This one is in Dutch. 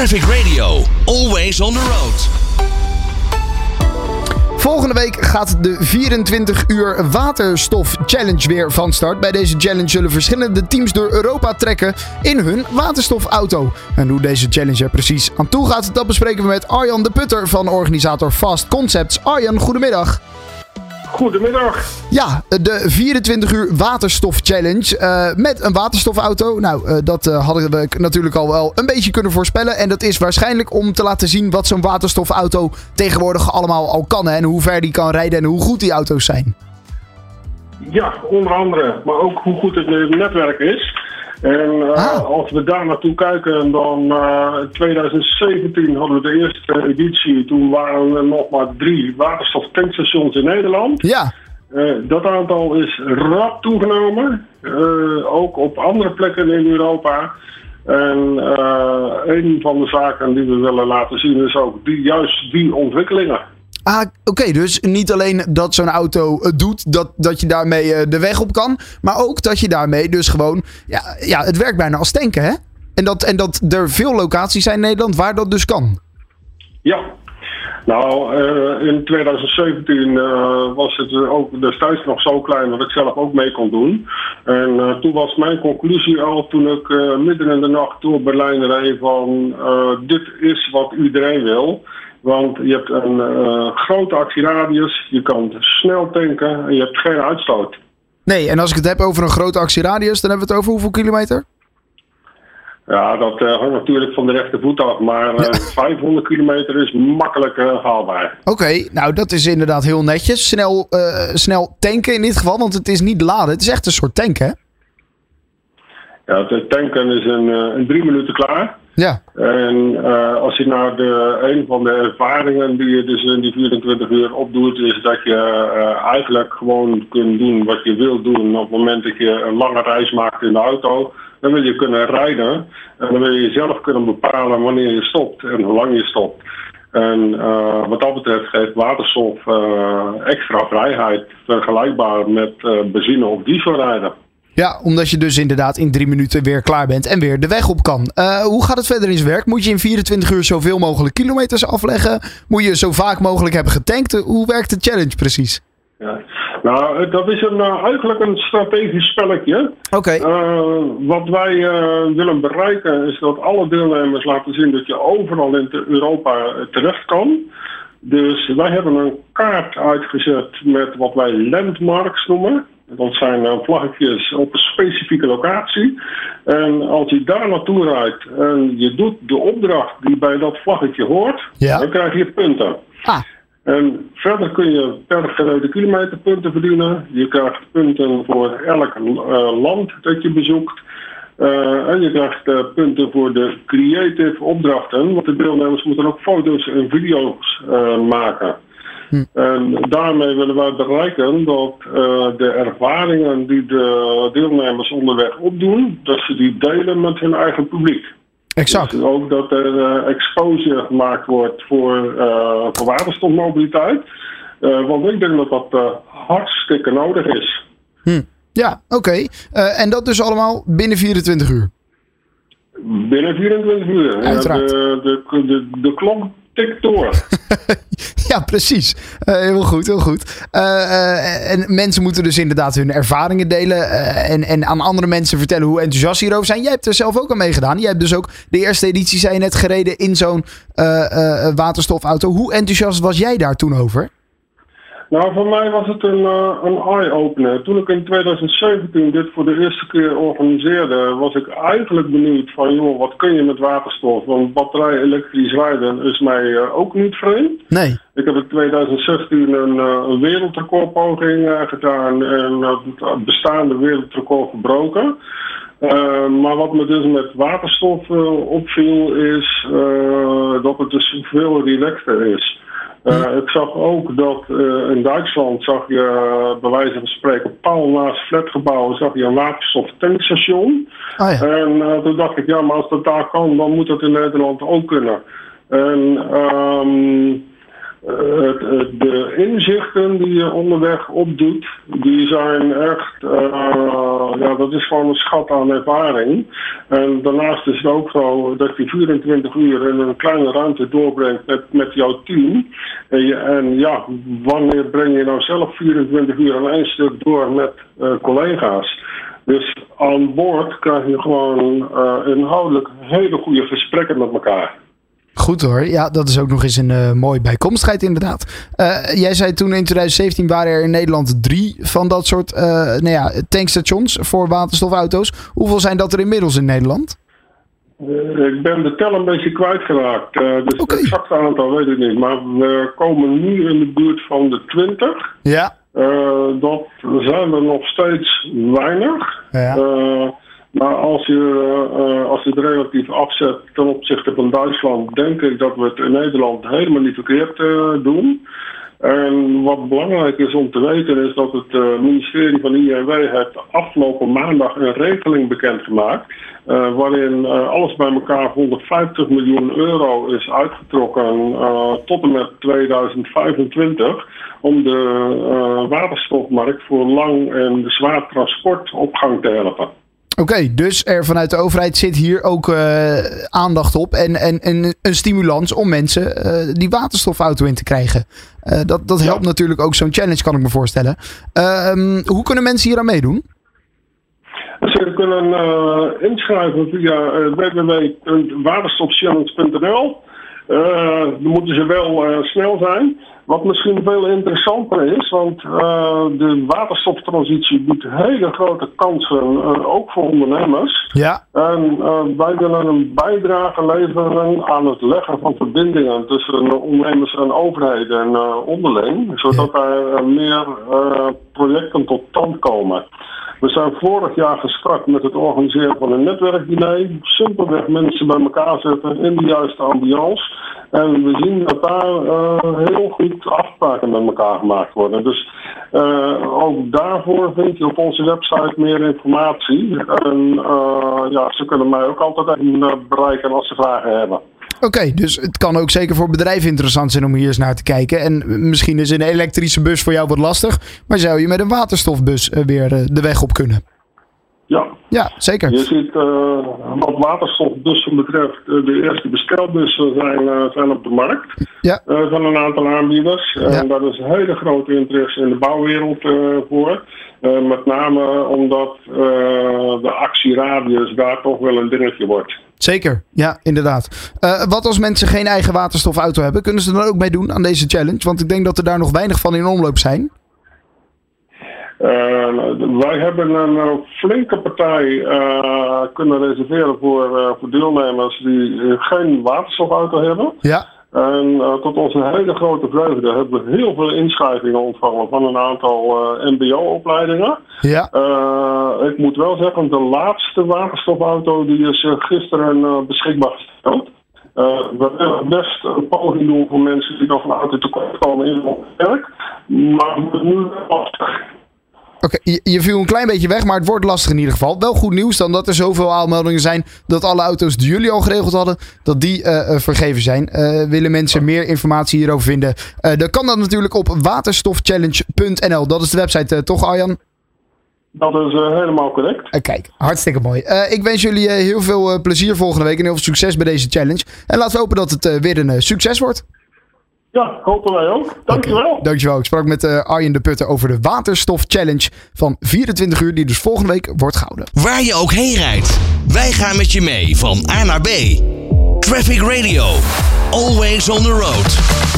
Traffic Radio, always on the road. Volgende week gaat de 24 uur waterstof challenge weer van start. Bij deze challenge zullen verschillende teams door Europa trekken in hun waterstofauto. En hoe deze challenge er precies aan toe gaat, dat bespreken we met Arjan de Putter van organisator Fast Concepts. Arjan, goedemiddag. Goedemiddag. Ja, de 24 uur waterstof challenge uh, met een waterstofauto. Nou, uh, dat uh, hadden we natuurlijk al wel een beetje kunnen voorspellen. En dat is waarschijnlijk om te laten zien wat zo'n waterstofauto tegenwoordig allemaal al kan. Hè, en hoe ver die kan rijden en hoe goed die auto's zijn. Ja, onder andere. Maar ook hoe goed het netwerk is. En uh, ah. als we daar naartoe kijken, dan uh, in 2017 hadden we de eerste editie. Toen waren er nog maar drie waterstoftankstations in Nederland. Ja. Uh, dat aantal is rap toegenomen. ook op andere plekken in Europa. En een van de zaken die we willen laten zien is ook die, juist die ontwikkelingen. Ah, oké. dus niet alleen dat zo'n auto het doet, dat, dat je daarmee eh, de weg op kan. Maar ook dat je daarmee dus gewoon. Ja, ja het werkt bijna als tanken, hè? En dat, en dat er veel locaties zijn in Nederland waar dat dus kan. Ja. Nou, uh, in 2017 uh, was het ook destijds nog zo klein dat ik zelf ook mee kon doen. En toen was mijn conclusie al toen ik midden in de nacht door Berlijn reed van dit is wat iedereen wil. Want je hebt een uh, grote actieradius, je kan snel tanken en je hebt geen uitstoot. Nee, en als ik het heb over een grote actieradius, dan hebben we het over hoeveel kilometer? Ja, dat uh, hangt natuurlijk van de rechtervoet af, maar uh, ja. 500 kilometer is makkelijk haalbaar. Oké, nou dat is inderdaad heel netjes. Snel, snel tanken in dit geval, want het is niet laden, het is echt een soort tank, hè? Ja, het tanken is in, in drie minuten klaar. Ja. En uh, als je naar de, een van de ervaringen die je dus in die 24 uur opdoet, is dat je uh, eigenlijk gewoon kunt doen wat je wilt doen. Op het moment dat je een lange reis maakt in de auto, dan wil je kunnen rijden. En dan wil je zelf kunnen bepalen wanneer je stopt en hoe lang je stopt. En uh, wat dat betreft geeft waterstof extra vrijheid vergelijkbaar met benzine of diesel rijden. Ja, omdat je dus inderdaad in drie minuten weer klaar bent en weer de weg op kan. Uh, hoe gaat het verder in zijn werk? Moet je in 24 uur zoveel mogelijk kilometers afleggen? Moet je zo vaak mogelijk hebben getankt? Hoe werkt de challenge precies? Ja. Nou, dat is een, uh, eigenlijk een strategisch spelletje. Oké. Okay. Uh, wat wij willen bereiken is dat alle deelnemers laten zien dat je overal in Europa terecht kan. Dus wij hebben een kaart uitgezet met wat wij landmarks noemen. Dat zijn uh, vlaggetjes op een specifieke locatie. En als je daar naartoe rijdt en je doet de opdracht die bij dat vlaggetje hoort, ja. dan krijg je punten. Ah. En verder kun je per gereden kilometer punten verdienen. Je krijgt punten voor elk uh, land dat je bezoekt. Uh, en je krijgt punten voor de creative opdrachten. Want de deelnemers moeten ook foto's en video's maken. Hm. En daarmee willen wij bereiken dat de ervaringen die de deelnemers onderweg opdoen, dat ze die delen met hun eigen publiek. Exact. Dus ook dat er exposure gemaakt wordt voor, voor waterstofmobiliteit. want ik denk dat dat hartstikke nodig is. Hm. Ja, oké. Okay. en dat dus allemaal binnen 24 uur? Binnen 24 uur. Uiteraard. de, de, de, de klok tikt door. ja, precies. Uh, heel goed, heel goed. Uh, uh, en mensen moeten dus inderdaad hun ervaringen delen. en, en aan andere mensen vertellen hoe enthousiast hierover zijn. Jij hebt er zelf ook aan meegedaan. Jij hebt dus ook de eerste editie, zei je net, gereden in zo'n waterstofauto. Hoe enthousiast was jij daar toen over? Nou, voor mij was het een, uh, een eye-opener. Toen ik in 2017 dit voor de eerste keer organiseerde, was ik eigenlijk benieuwd van, joh, wat kun je met waterstof? Want batterij elektrisch rijden is mij uh, ook niet vreemd. Nee. Ik heb in 2016 een, uh, wereldrecordpoging gedaan en het bestaande wereldrecord verbroken. maar wat me dus met waterstof opviel is dat het dus veel relaxter is. Uh, ik zag ook dat uh, in Duitsland zag je uh, bij wijze van spreken paal naast flatgebouwen zag je een waterstoftankstation. Oh ja. En toen dacht ik, ja, maar als dat daar kan, dan moet dat in Nederland ook kunnen. En um, eh, het- de inzichten die je onderweg opdoet, die zijn echt, eh, ja, dat is gewoon een schat aan ervaring. En daarnaast is het ook zo dat je 24 uur in een kleine ruimte doorbrengt met, met jouw team. En, ja, wanneer breng je nou zelf 24 uur aan één stuk door met eh, collega's? Dus aan boord krijg je gewoon eh, inhoudelijk hele goede gesprekken met elkaar. Goed hoor. Ja, dat is ook nog eens een eh mooie bijkomstigheid inderdaad. Eh, jij zei toen in 2017 waren er in Nederland drie van dat soort eh, nou ja, tankstations voor waterstofauto's. Hoeveel zijn dat er inmiddels in Nederland? Ik ben de tel een beetje kwijtgeraakt. dus Oké. het exacte aantal weet ik niet. Maar we komen nu in de buurt van de 20. Ja. Dat zijn er nog steeds weinig. Ja. Eh, maar als je, eh, als je het relatief afzet ten opzichte van Duitsland, denk ik dat we het in Nederland helemaal niet verkeerd eh, doen. En wat belangrijk is om te weten is dat het eh, ministerie van INW heeft afgelopen maandag een regeling bekendgemaakt. eh, waarin eh, alles bij elkaar 150 miljoen euro is uitgetrokken eh, tot en met 2025 om de eh, waterstofmarkt voor lang en zwaar transport op gang te helpen. Oké, dus er vanuit de overheid zit hier ook eh, aandacht op en, en, en een stimulans om mensen eh, die waterstofauto in te krijgen. Eh, dat dat helpt natuurlijk ook zo'n challenge, kan ik me voorstellen. Ehm, hoe kunnen mensen hier aan meedoen? Ze kunnen inschrijven via www.waterstofchallenge.nl. Dan moeten ze wel snel zijn. Wat misschien veel interessanter is, want eh, de waterstoftransitie biedt hele grote kansen, eh, ook voor ondernemers. Ja. En eh, wij willen een bijdrage leveren aan het leggen van verbindingen tussen ondernemers en overheden en onderling, zodat er eh, meer projecten tot stand komen. We zijn vorig jaar gestart met het organiseren van een netwerkdiner. Simpelweg mensen bij elkaar zetten in de juiste ambiance. En we zien dat daar heel goed afspraken met elkaar gemaakt worden. Dus eh, ook daarvoor vind je op onze website meer informatie. En eh, ja, ze kunnen mij ook altijd even eh, bereiken als ze vragen hebben. Oké, dus het kan ook zeker voor bedrijven interessant zijn om hier eens naar te kijken. En misschien is een elektrische bus voor jou wat lastig. Maar zou je met een waterstofbus weer de weg op kunnen? Ja, Ja, zeker. Je ziet uh, wat waterstofbussen betreft, uh, de eerste bestelbussen zijn, uh, zijn op de markt Ja. van een aantal aanbieders. Ja. En daar is hele grote interesse in de bouwwereld voor. met name omdat de actieradius daar toch wel een dingetje wordt. Zeker, ja, inderdaad. Uh, wat als mensen geen eigen waterstofauto hebben? Kunnen ze er ook mee doen aan deze challenge? Want ik denk dat er daar nog weinig van in omloop zijn. Uh, wij hebben een uh, flinke partij uh, kunnen reserveren voor, voor deelnemers die geen waterstofauto hebben. Ja. En tot onze hele grote vreugde hebben we heel veel inschrijvingen ontvangen van een aantal MBO-opleidingen. Ja. ik moet wel zeggen, de laatste waterstofauto die is gisteren beschikbaar gesteld. we willen best een poging doen voor mensen die nog van auto tekort komen in het werk. Maar we moeten nu lastig. Oké, okay, je, viel een klein beetje weg, maar het wordt lastig in ieder geval. Wel goed nieuws dan dat er zoveel aanmeldingen zijn dat alle auto's die jullie al geregeld hadden, dat die uh, uh, vergeven zijn. Uh, willen mensen meer informatie hierover vinden? dan kan dat natuurlijk op waterstofchallenge.nl. Dat is de website, toch Arjan? Dat is helemaal correct. kijk, hartstikke mooi. ik wens jullie heel veel plezier volgende week en heel veel succes bij deze challenge. En laten we hopen dat het weer een succes wordt. Ja, hopen wij ook. Dankjewel. Okay, dankjewel. Ik sprak met uh, Arjen de Putter over de Waterstof Challenge van 24 uur, die dus volgende week wordt gehouden. Waar je ook heen rijdt, wij gaan met je mee van A naar B. Traffic Radio. Always on the road.